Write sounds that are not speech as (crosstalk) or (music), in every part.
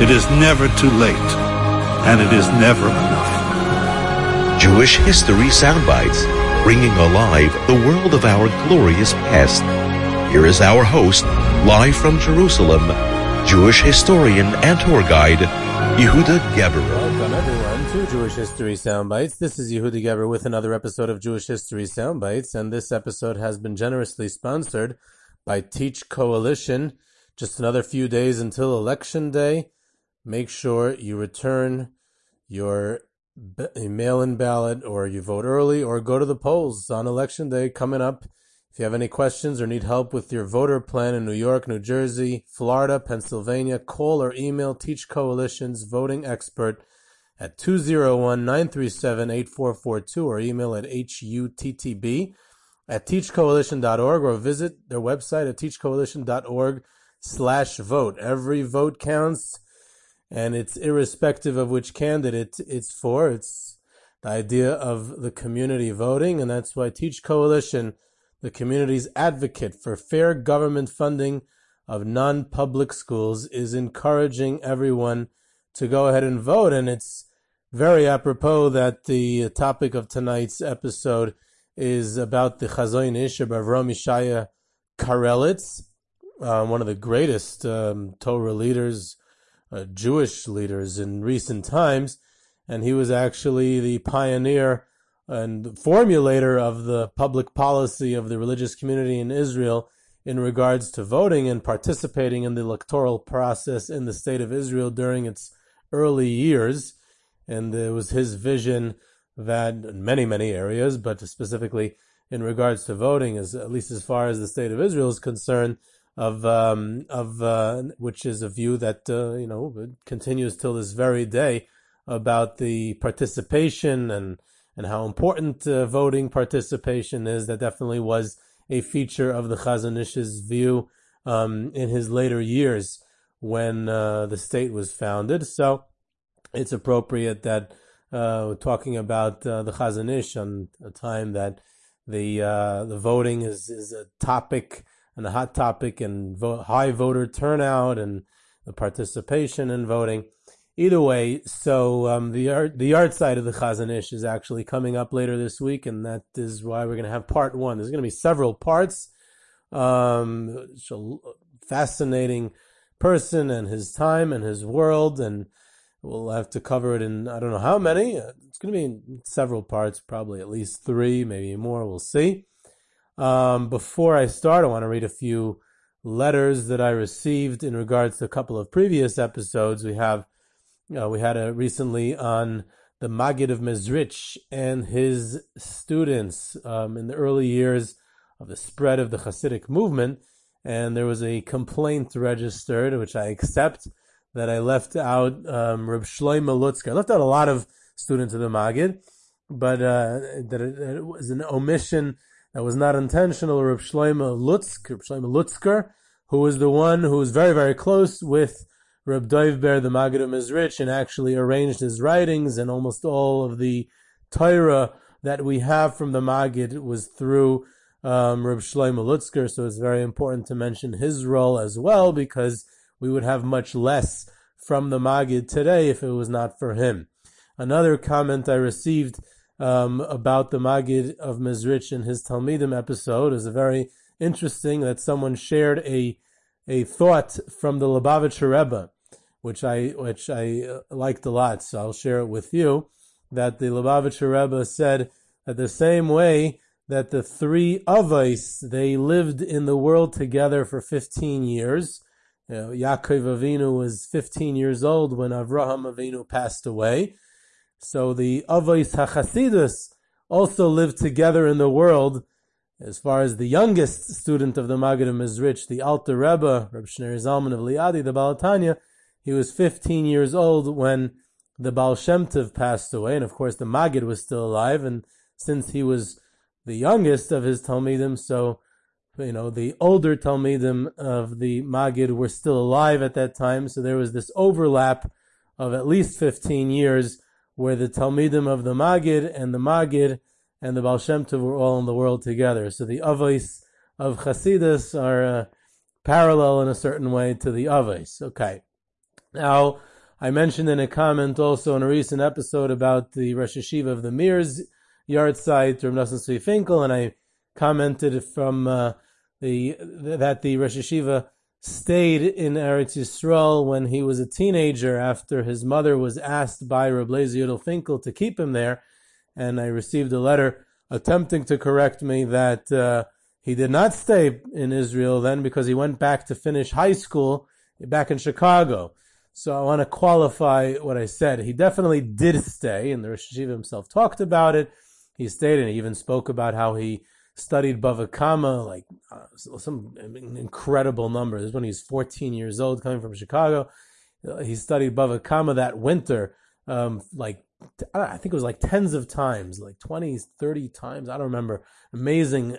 It is never too late. And it is never enough. Jewish History Soundbites, bringing alive the world of our glorious past. Here is our host, live from Jerusalem, Jewish historian and tour guide, Yehuda Geberer. Welcome everyone to Jewish History Soundbites. This is Yehuda Geberer with another episode of Jewish History Soundbites, and this episode has been generously sponsored by Teach Coalition. Just another few days until Election Day. Make sure you return your mail-in ballot, or you vote early, or go to the polls on Election Day coming up. If you have any questions or need help with your voter plan in New York, New Jersey, Florida, Pennsylvania, call or email Teach Coalition's voting expert at 201-937-8442 or email at huttb at teachcoalition.org or visit their website at teachcoalition.org slash vote. Every vote counts and it's irrespective of which candidate it's for. It's the idea of the community voting and that's why Teach Coalition – the community's advocate for fair government funding of non-public schools, is encouraging everyone to go ahead and vote. And it's very apropos that the topic of tonight's episode is about the Chazon Ish of Avram Karelitz, uh, one of the greatest um, Torah leaders, uh, Jewish leaders in recent times. And he was actually the pioneer and formulator of the public policy of the religious community in Israel in regards to voting and participating in the electoral process in the state of Israel during its early years. And it was his vision that in many, many areas, but specifically in regards to voting, as at least as far as the state of Israel is concerned, of um, of uh, which is a view that uh, you know continues till this very day about the participation and and how important uh, voting participation is. That definitely was a feature of the Chazon Ish's view um, in his later years when uh, the state was founded. So it's appropriate that uh, talking about uh, the Chazon Ish on a time that the the voting is is a topic and a hot topic and high voter turnout and the participation in voting. Either way, so um, the art the art side of the Chazon Ish is actually coming up later this week, and that is why we're going to have part one. There's going to be several parts. Um, fascinating person and his time and his world, and we'll have to cover it in I don't know how many. It's going to be in several parts, probably at least three, maybe more. We'll see. Um, before I start, I want to read a few letters that I received in regards to a couple of previous episodes. We have uh, we had a recently on the Magid of Mezrich and his students um, in the early years of the spread of the Hasidic movement, and there was a complaint registered, which I accept, that I left out um, Reb Shlomo Lutzker. I left out a lot of students of the Magid, but uh, that it, it, was an omission that was not intentional. Reb Shlomo Lutzker, Reb Shlomo Lutzker, who was the one who was very, very close with Reb Doivber, the Magid of Mezrich and actually arranged his writings, and almost all of the Torah that we have from the Magid was through um, Reb Shlomo Lutzker. So it's very important to mention his role as well, because we would have much less from the Magid today if it was not for him. Another comment I received um, about the Magid of Mezrich in his Talmidim episode is very interesting that someone shared a a thought from the Lubavitcher Rebbe, which I which I uh, liked a lot. So I'll share it with you. That the Lubavitcher Rebbe said that the same way that the three Avos they lived in the world together for 15 years. You know, Yaakov Avinu was 15 years old when Avraham Avinu passed away. So the Avos HaChasidus also lived together in the world. As far as the youngest student of the Maggid of Mezritch, the Alter Rebbe, Reb Shneur Zalman of Liadi, the Baal HaTanya, he was 15 years old when the Baal Shem Tov passed away, and of course the Maggid was still alive, and since he was the youngest of his Talmidim, so you know the older Talmidim of the Maggid were still alive at that time, so there was this overlap of at least 15 years where the Talmidim of the Maggid and the Maggid and the Baal Shem Tov were all in the world together. So the Avos of Chasidus are uh, parallel in a certain way to the Avos. Okay. Now, I mentioned in a comment also in a recent episode about the Rosh Hashiva of the Mir's yahrzeit, Rav Nosson Tzvi Finkel, and I commented from uh, the that the Rosh Hashiva stayed in Eretz Yisrael when he was a teenager after his mother was asked by Rav Lezer Yudel Finkel to keep him there, and I received a letter attempting to correct me that uh, he did not stay in Israel then because he went back to finish high school back in Chicago. So I want to qualify what I said. He definitely did stay, and the Rosh Hashiva himself talked about it. He stayed, and he even spoke about how he studied Bava Kama, like uh, some incredible number. This is when he's 14 years old, coming from Chicago. He studied Bava Kama that winter, um, like I think it was like tens of times, like 20, 30 times. I don't remember. Amazing,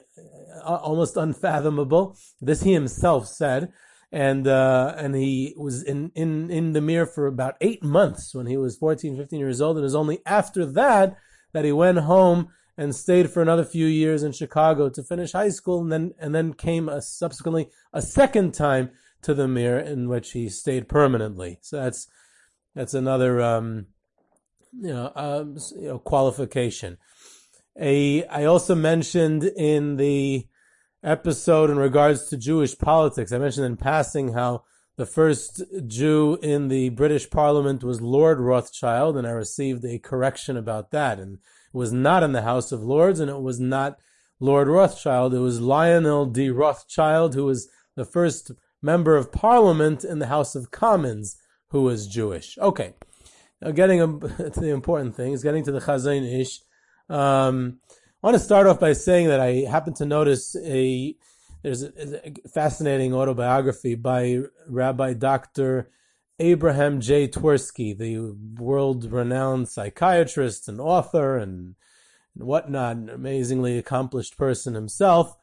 uh, almost unfathomable. This he himself said and uh, and he was in, in, in the mirror for about eight months when he was 14, 15 years old. And it was only after that that he went home and stayed for another few years in Chicago to finish high school, and then and then came a, subsequently a second time to the Mir in which he stayed permanently. So that's that's another um, you know, um, you know qualification. A I also mentioned in the episode in regards to Jewish politics. I mentioned in passing how the first Jew in the British Parliament was Lord Rothschild, and I received a correction about that. And was not in the House of Lords, and it was not Lord Rothschild. It was Lionel D. Rothschild, who was the first member of Parliament in the House of Commons who was Jewish. Okay. Now, getting (laughs) to the important things, getting to the Chazon Ish. Um, I want to start off by saying that I happen to notice a there's a, a fascinating autobiography by Rabbi Dr. Abraham J. Twersky, the world-renowned psychiatrist and author and, whatnot, an amazingly accomplished person himself.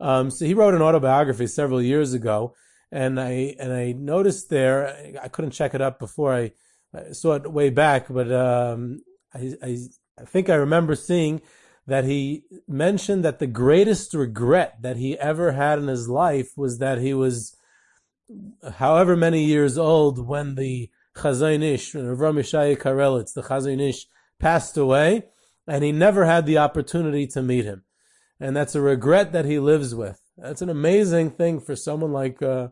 Um, so he wrote an autobiography several years ago, and I and I noticed there I couldn't check it up before I, I saw it way back, but um, I, I I think I remember seeing that he mentioned that the greatest regret that he ever had in his life was that he was however many years old when the Chazon Ish, Avram Yishai Karelitz, the Chazon Ish, passed away, and he never had the opportunity to meet him. And that's a regret that he lives with. That's an amazing thing for someone like uh,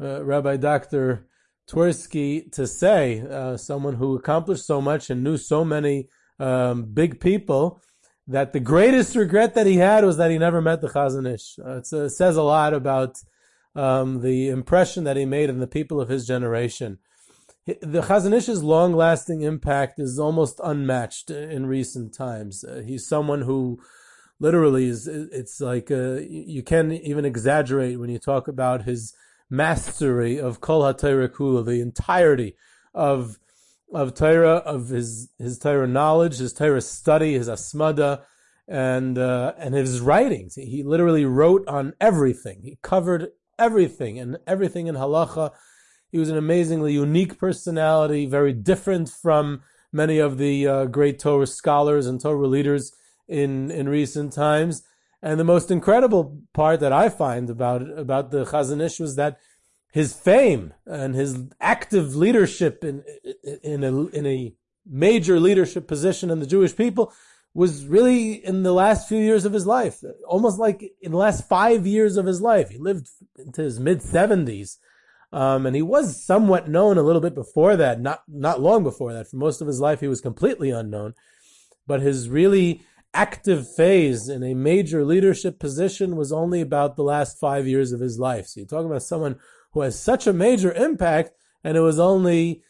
uh, Rabbi Dr. Twersky to say, uh, someone who accomplished so much and knew so many um, big people, that the greatest regret that he had was that he never met the Chazon Ish. Uh, it says a lot about um, the impression that he made on the people of his generation. The Chazon Ish's long-lasting impact is almost unmatched in recent times. Uh, he's someone who literally is, it's like, uh, you can't even exaggerate when you talk about his mastery of Kol HaTorah Kula, the entirety of of Torah, of his his Torah knowledge, his Torah study, his hasmada, and uh, and his writings. He literally wrote on everything. He covered everything and everything in halacha. He was an amazingly unique personality, very different from many of the uh, great Torah scholars and Torah leaders in in recent times. And the most incredible part that I find about about the Chazon Ish was that his fame and his active leadership in in a, in a major leadership position in the Jewish people was really in the last few years of his life, almost like in the last five years of his life. He lived into his mid seventies. Um, and he was somewhat known a little bit before that, not not long before that. For most of his life, he was completely unknown. But his really active phase in a major leadership position was only about the last five years of his life. So you're talking about someone who has such a major impact, and it was only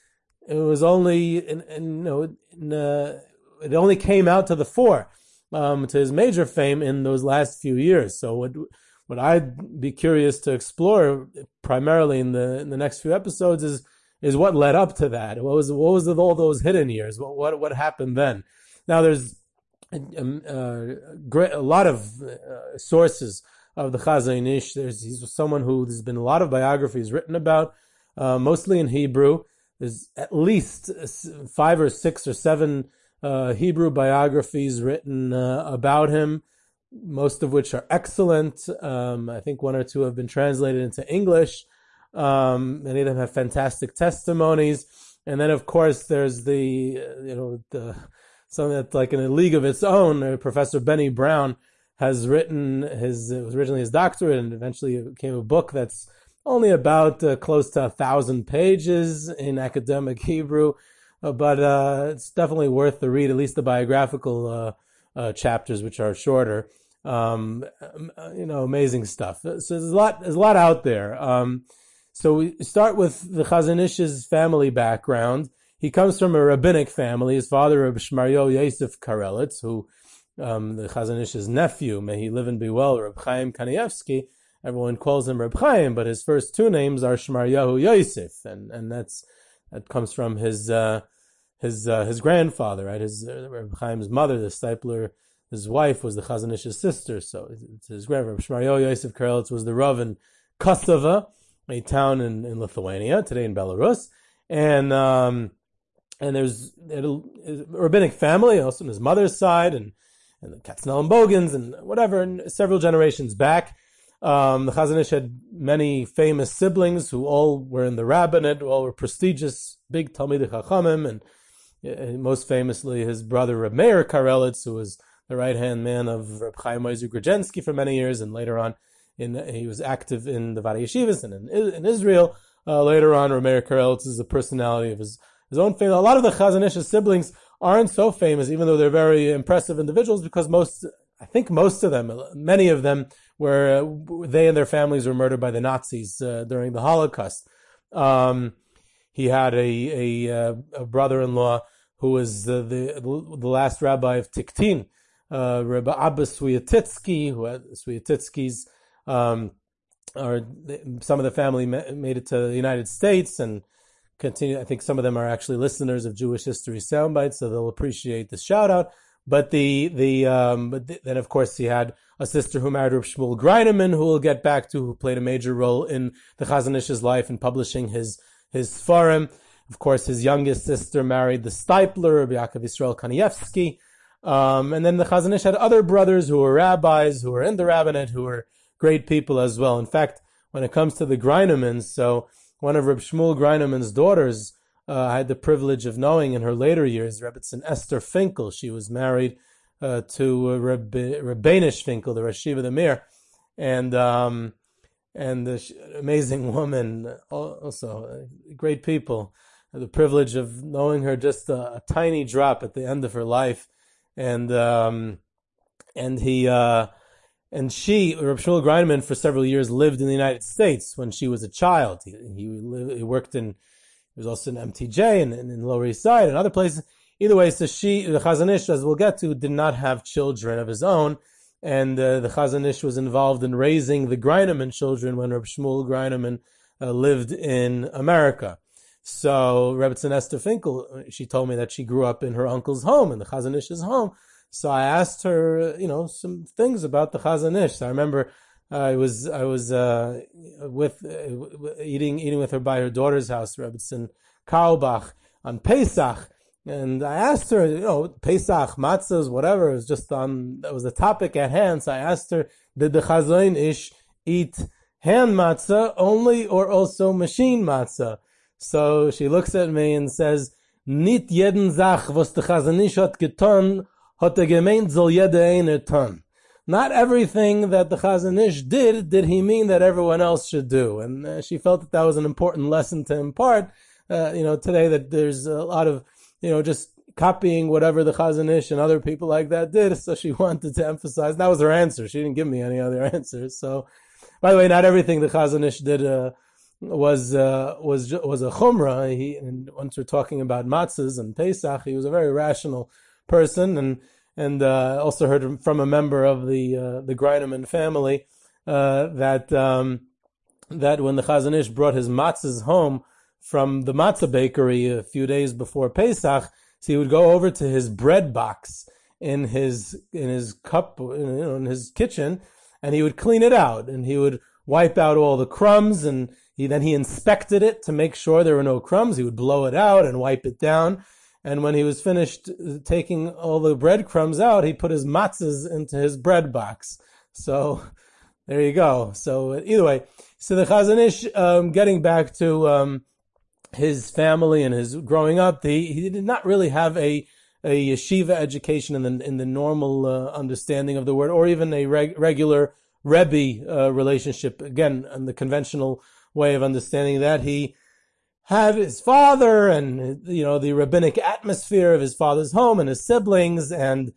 it was only in, in you know in, uh, it only came out to the fore um, to his major fame in those last few years. So what what I'd be curious to explore primarily in the in the next few episodes is is what led up to that. What was what was all those hidden years? What what what happened then? Now there's a, a, great, a lot of uh, sources of the Chazon Ish. There's he's someone who there's been a lot of biographies written about, uh, mostly in Hebrew. There's at least five or six or seven uh, Hebrew biographies written uh, about him, most of which are excellent. Um, I think one or two have been translated into English. Um, many of them have fantastic testimonies. And then, of course, there's the you know the something that's like in a league of its own. Uh, Professor Benny Brown has written his it was originally his doctorate and eventually it became a book that's only about uh, close to a thousand pages in academic Hebrew, but uh, it's definitely worth the read. At least the biographical uh, uh, chapters, which are shorter. Um, you know, amazing stuff. So there's a lot. There's a lot out there. Um, so we start with the Chazon Ish's family background. He comes from a rabbinic family. His father, Reb Shmaryo Yosef Karelitz, who um, the Chazon Ish's nephew, may he live and be well, Reb Chaim Kanievsky. Everyone calls him Reb Chaim, but his first two names are Shmaryahu Yosef, and and that's that comes from his uh, his uh, his grandfather, right? His uh, Chaim's mother, the Steipler, his wife was the Chazon Ish's sister, so it's his grandfather. Shmaryahu Yosef Karelitz was the Rav in Kostova, a town in, in Lithuania, today in Belarus, and um, and there's a, rabbinic family, also on his mother's side, and and the Katzenellenbogens, and whatever, and several generations back. Um, the Chazon Ish had many famous siblings who all were in the rabbinate, all were prestigious, big Talmidei Chachamim, and, most famously his brother Reb Meir Karelitz, who was the right hand man of Reb Chaim Grodzinski for many years, and later on, in he was active in the Vaad HaYeshivas and in, in Israel. Uh, later on, Reb Meir Karelitz is the personality of his his own family. A lot of the Chazon Ish's siblings aren't so famous, even though they're very impressive individuals, because most, I think most of them, many of them, were they and their families were murdered by the Nazis uh, during the Holocaust. Um, he had a a, uh, a brother-in-law who was the, the the last rabbi of Tiktin, uh, Rabbi Abba Swiatitsky, who had Swiatitsky's, um, or some of the family made it to the United States and continue. I think some of them are actually listeners of Jewish History Soundbites, so they'll appreciate the shout out. But the the um, but the, then of course he had a sister who married Reb Shmuel Greineman, who we'll get back to, who played a major role in the Chazon Ish's life in publishing his his Sfarim. Of course, his youngest sister married the Steipler, Rabbi Yaakov Yisrael Kanievsky. Um, and then the Chazon Ish had other brothers who were rabbis, who were in the rabbinate, who were great people as well. In fact, when it comes to the Greinemans, so one of Reb Shmuel Greineman's daughters, uh, I had the privilege of knowing in her later years, Rebbetzin Esther Finkel. She was married uh, to uh, Reb Beinush Finkel, the Rashiva the Mir, and um, and the amazing (laughs) woman, also great people. The privilege of knowing her just a, a tiny drop at the end of her life, and um, and he uh, and she, Reb Shmuel Greineman, for several years lived in the United States when she was a child. He, he, lived, he worked in, he was also in MTJ and, and in Lower East Side and other places. Either way, so she, the Chazon Ish, as we'll get to, did not have children of his own. And uh, the Chazon Ish was involved in raising the Greineman children when Reb Shmuel Greineman uh, lived in America. So Rebbetzin Esther Finkel, she told me that she grew up in her uncle's home, in the Chazon Ish's home, so I asked her, you know, some things about the Chazon Ish. So I remember uh, I was I was uh, with uh, eating eating with her by her daughter's house, Rebbetzin Kaubach on Pesach, and I asked her, you know, Pesach matzahs, whatever. It was just on that was the topic at hand. So I asked her, did the Chazon Ish eat hand matzah only or also machine matzah? So she looks at me and says, "Nit jeden was the Chazon Ish hat getan." hat er gemeint, soll jeder eine tun. not everything that the Chazon Ish did did he mean that everyone else should do, and uh, she felt that that was an important lesson to impart. Uh, you know, today that there's a lot of you know just copying whatever the Chazon Ish and other people like that did. (laughs) So she wanted to emphasize. That was her answer. She didn't give me any other (laughs) answers. So, by the way, not everything the Chazon Ish did uh, was uh, was was a chumrah. He and once we're talking about matzahs and Pesach, he was a very rational person, and and uh, also heard from a member of the uh, the Greineman family uh, that um, that when the Chazon Ish brought his matzahs home from the matzah bakery a few days before Pesach, so he would go over to his bread box in his in his cup, in his kitchen, and he would clean it out, and he would wipe out all the crumbs, and he then he inspected it to make sure there were no crumbs. He would blow it out and wipe it down, and when he was finished taking all the breadcrumbs out, he put his matzahs into his bread box. So there you go. So either way, so the Chazon Ish, um, getting back to um, his family and his growing up, he, he did not really have a a yeshiva education in the in the normal uh, understanding of the word, or even a reg, regular rebbe uh, relationship. Again, in the conventional way of understanding that he had his father and you know the rabbinic atmosphere of his father's home and his siblings, and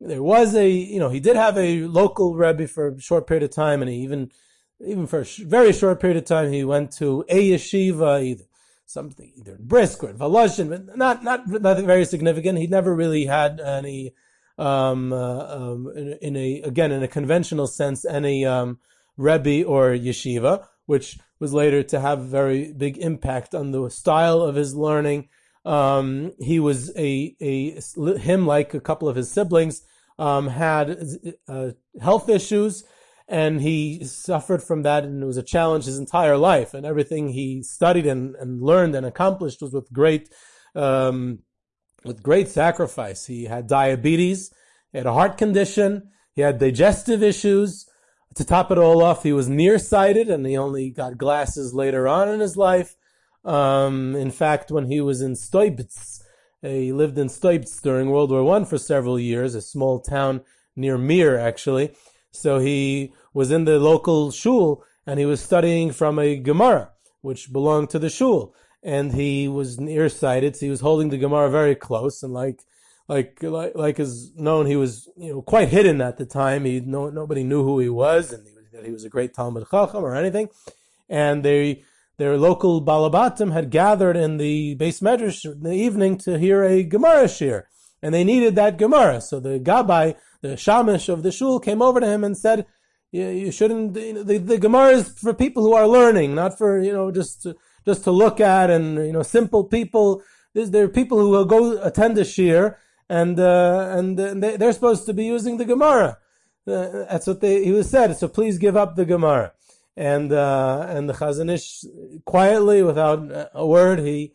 there was a you know he did have a local rebbe for a short period of time, and he even even for a very short period of time he went to a yeshiva either something either Brisk or in Volozhin, but not not nothing very significant. He never really had any, um, uh, um, in, in, a again in a conventional sense, any um, rebbe or yeshiva, which was later to have very big impact on the style of his learning. Um, he was a a him like a couple of his siblings um, had uh, health issues and he suffered from that and it was a challenge his entire life and everything he studied and, and learned and accomplished was with great um, with great sacrifice. He had diabetes he had a heart condition he had digestive issues. To top it all off he was nearsighted and he only got glasses later on in his life. Um, in fact when he was in Stoibitz he lived in Stoibitz during World War One for several years a small town near Mir actually so he was in the local shul and he was studying from a Gemara, which belonged to the shul. And he was nearsighted, so he was holding the Gemara very close and like, like, like, like is known, he was, you know, quite hidden at the time. He, no, nobody knew who he was and he was, that he was a great Talmud Chacham or anything. And they, their local Balabatim had gathered in the bais medrash in the evening to hear a Gemara shiur. And they needed that Gemara. So the Gabbai the shamish of the shul came over to him and said, "You, shouldn't. You know, the, the Gemara is for people who are learning, not for you know just to, just to look at and you know simple people. There are people who will go attend a shiur and uh, and they, they're supposed to be using the Gemara. Uh, that's what they, he was said. So please give up the Gemara." And uh, and the Chazon Ish quietly, without a word, he,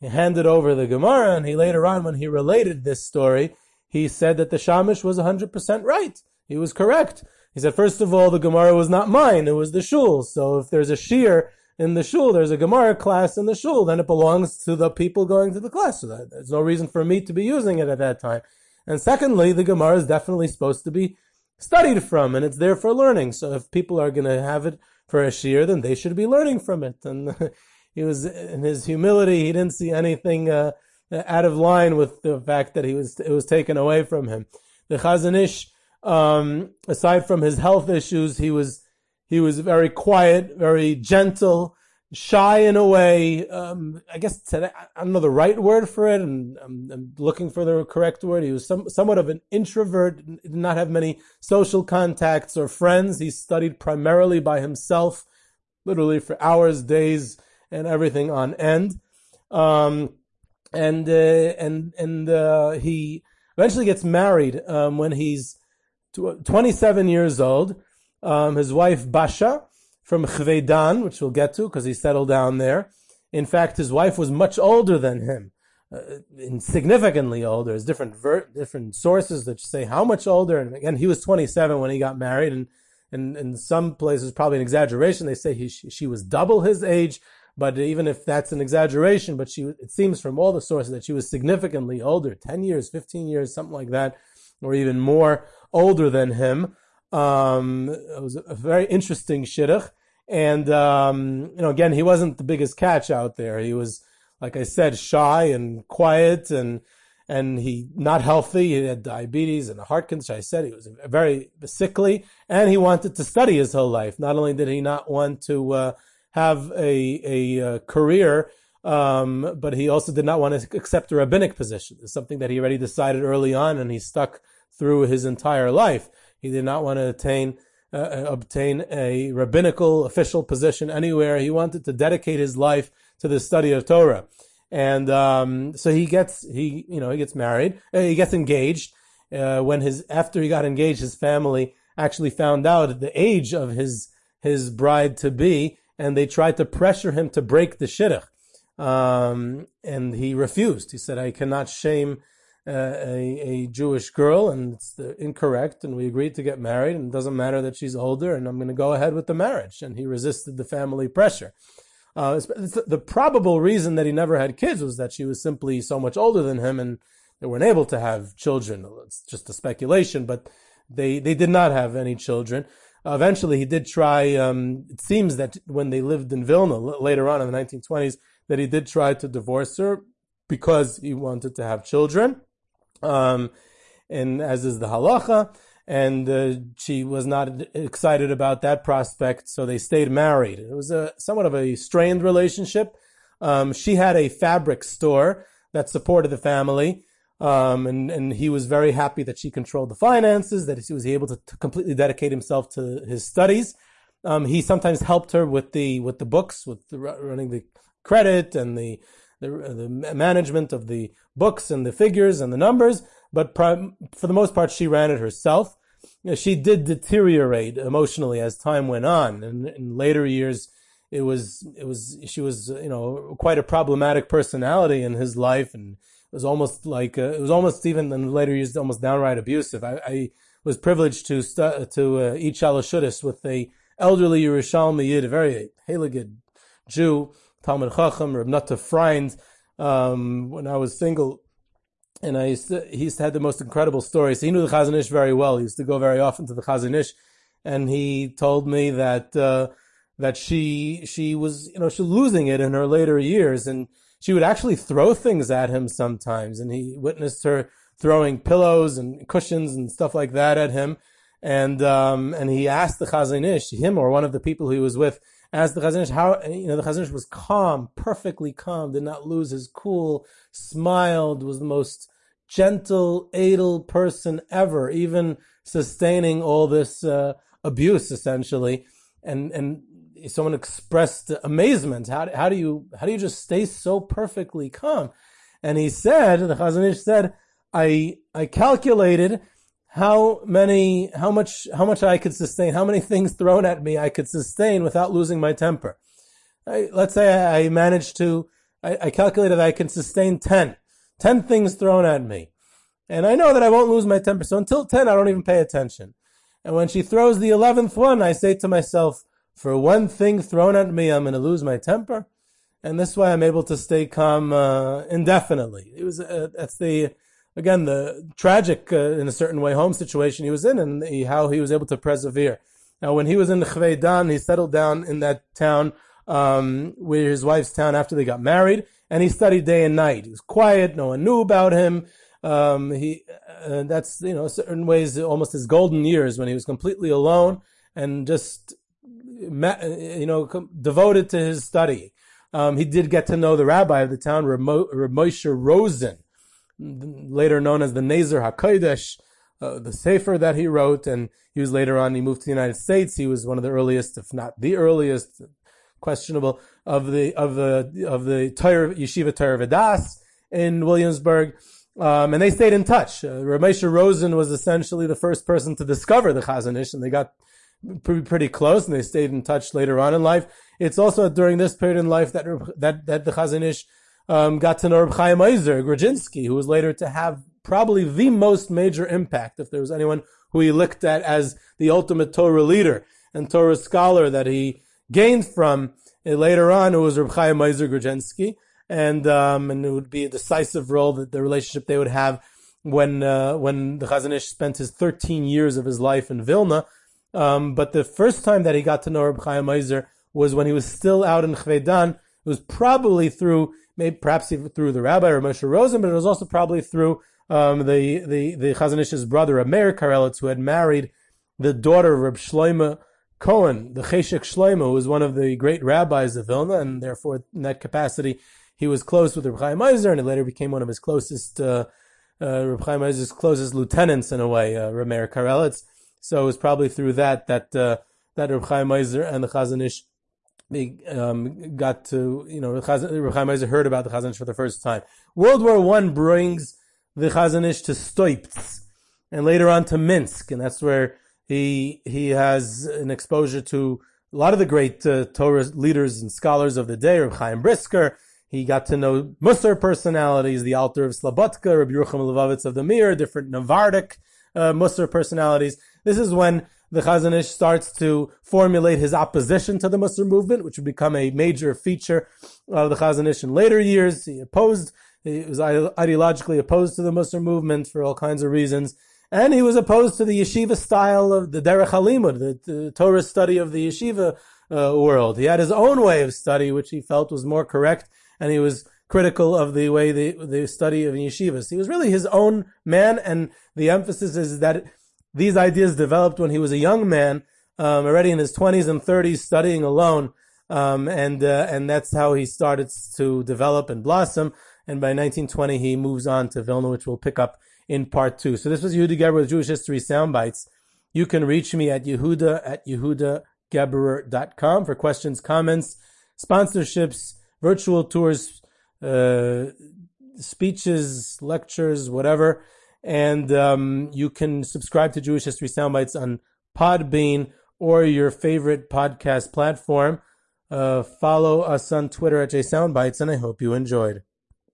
he handed over the Gemara, and he later on, when he related this story, he said that the Shamish was 100% right. He was correct. He said, first of all, the Gemara was not mine, it was the shul. So if there's a shiur in the shul, there's a Gemara class in the shul, then it belongs to the people going to the class. So there's no reason for me to be using it at that time. And secondly, the Gemara is definitely supposed to be studied from, and it's there for learning. So if people are going to have it for a shiur, then they should be learning from it. And (laughs) he was, in his humility, he didn't see anything, uh, out of line with the fact that he was it was taken away from him. The Chazon Ish, um, aside from his health issues, he was he was very quiet, very gentle, shy in a way. Um, I guess today, I don't know the right word for it, and I'm, I'm looking for the correct word. He was some, somewhat of an introvert, did not have many social contacts or friends. He studied primarily by himself, literally for hours, days, and everything on end. Um, and uh, and and uh, he eventually gets married um, when he's 27 years old. Um, his wife Basha from Chvedan, which we'll get to because he settled down there. In fact, his wife was much older than him, uh, significantly older. There's different ver- different sources that say how much older. And again, he was 27 when he got married, and and in some places probably an exaggeration. They say he she was double his age. But even if that's an exaggeration, but she, it seems from all the sources that she was significantly older, 10 years, 15 years, something like that, or even more older than him. Um, it was a very interesting shidduch. And, um, you know, again, he wasn't the biggest catch out there. He was, like I said, shy and quiet and, and he not healthy. He had diabetes and a heart condition. I said he was very sickly and he wanted to study his whole life. Not only did he not want to, uh, have a, a, uh career, um, but he also did not want to accept a rabbinic position. It's something that he already decided early on and he stuck through his entire life. He did not want to attain uh, uh, obtain a rabbinical official position anywhere. He wanted to dedicate his life to the study of Torah, and um, so he gets he you know he gets married, uh, he gets engaged. Uh, when his after he got engaged, his family actually found out the age of his his bride to be, and they tried to pressure him to break the shidduch, um, and he refused. He said, "I cannot shame." uh, a, a Jewish girl and it's incorrect and we agreed to get married and it doesn't matter that she's older and I'm going to go ahead with the marriage. And he resisted the family pressure. Uh, the probable reason that he never had kids was that she was simply so much older than him and they weren't able to have children. It's just a speculation, but they, they did not have any children. Eventually, he did try. Um, it seems that when they lived in Vilna later on in the 1920s, that he did try to divorce her because he wanted to have children um, and as is the halacha. And uh, she was not excited about that prospect, so they stayed married. It was a somewhat of a strained relationship. Um, she had a fabric store that supported the family, um, and and he was very happy that she controlled the finances, that he was able to, completely dedicate himself to his studies. Um, he sometimes helped her with the with the books, with the, running the credit and the the, the management of the books and the figures and the numbers, but for the most part, she ran it herself. She did deteriorate emotionally as time went on, and in later years, it was it was she was you know quite a problematic personality in his life, and was almost like uh, it was almost even in later years almost downright abusive. I, I was privileged to stu- to uh, eat shalashudas with a elderly Yerushalmi Yid, a very Haligid Jew Talmud Chacham, Reb Nata Freind, um, when I was single. And I used to, he used to have the most incredible stories. He knew the Chazon Ish very well. He used to go very often to the Chazon Ish. And he told me that, uh, that she, she was, you know, she was losing it in her later years. And she would actually throw things at him sometimes. And he witnessed her throwing pillows and cushions and stuff like that at him. And, um, and he asked the Chazon Ish, him or one of the people he was with, asked the Chazon Ish, how you know the Chazon Ish was calm, perfectly calm, did not lose his cool, smiled, was the most gentle, adel person ever, even sustaining all this uh, abuse essentially. And and someone expressed amazement. How how do you how do you just stay so perfectly calm? And he said, the Chazon Ish said, I I calculated how many, how much, how much I could sustain, how many things thrown at me I could sustain without losing my temper. I, let's say I managed to, I, I calculated I can sustain 10, 10 things thrown at me. And I know that I won't lose my temper. So until 10, I don't even pay attention. And when she throws the 11th one, I say to myself, for one thing thrown at me, I'm going to lose my temper. And this way I'm able to stay calm, uh, indefinitely. It was, uh, that's the, again, the tragic, uh, in a certain way, home situation he was in and he, how he was able to persevere. Now, when he was in the Dan, he settled down in that town, um, where his wife's town after they got married, and he studied day and night. He was quiet. No one knew about him. Um, he, uh, that's, you know, certain ways, almost his golden years when he was completely alone and just, you know, devoted to his study. Um, he did get to know the rabbi of the town, Moshe Rosen, later known as the Nezer HaKodesh, uh, the Sefer that he wrote, and he was later on, he moved to the United States. He was one of the earliest, if not the earliest, questionable, of the, of the, of the Yeshiva Torah Vodaas in Williamsburg. Um, and they stayed in touch. Uh, Ramesha Rosen was essentially the first person to discover the Chazon Ish, and they got pretty, close, and they stayed in touch later on in life. It's also during this period in life that that that the Chazon Ish um, got to know Reb Chaim Ozer Grodzinski, who was later to have probably the most major impact, if there was anyone who he looked at as the ultimate Torah leader and Torah scholar that he gained from uh, later on, it was Reb Chaim Ozer Grodzinski, and um, and it would be a decisive role that the relationship they would have when uh, when the Chazon Ish spent his 13 years of his life in Vilna, Um, but the first time that he got to know Reb Chaim Ozer was when he was still out in Chvedan. It was probably through, maybe perhaps even through the rabbi or Moshe Rosen, but it was also probably through um, the the the Chazon Ish's brother, Meir Karelitz, who had married the daughter of Reb Shloime Cohen, the Cheshek Shloime, who was one of the great rabbis of Vilna, and therefore in that capacity he was close with Reb Chaim Ozer, and he later became one of his closest, uh, uh, Reb Chaim Ozer's closest lieutenants in a way, uh, Meir Karelitz. So it was probably through that that uh, that Reb Chaim Ozer and the Chazon Ish um, got to, you know, Reb Chaim Ozer heard about the Chazon Ish for the first time. World War One brings the Chazon Ish to Stoiptz, and later on to Minsk, and that's where he he has an exposure to a lot of the great uh, Torah leaders and scholars of the day, Reb Chaim Brisker. He got to know Musar personalities, the Alter of Slabotka, Rabbi Yerucham Levovitz of the Mir, different Novardok uh, Musar personalities. This is when the Chazon Ish starts to formulate his opposition to the Musar movement, which would become a major feature of the Chazon Ish in later years. He opposed, he was ideologically opposed to the Musar movement for all kinds of reasons. And he was opposed to the yeshiva style of the Derech Halimud, the, the Torah study of the yeshiva uh, world. He had his own way of study, which he felt was more correct, and he was critical of the way the, the study of yeshivas. He was really his own man, and the emphasis is that these ideas developed when he was a young man, um, already in his 20s and 30s, studying alone. Um, and uh, and that's how he started to develop and blossom. And by 1920, he moves on to Vilna, which we'll pick up in part two. So this was Yehuda Geberer with Jewish History Soundbites. You can reach me at Yehuda at yehudageberer.com for questions, comments, sponsorships, virtual tours, uh, speeches, lectures, whatever. And um, you can subscribe to Jewish History Soundbites on Podbean or your favorite podcast platform. Uh, follow us on Twitter at JSoundbites, and I hope you enjoyed.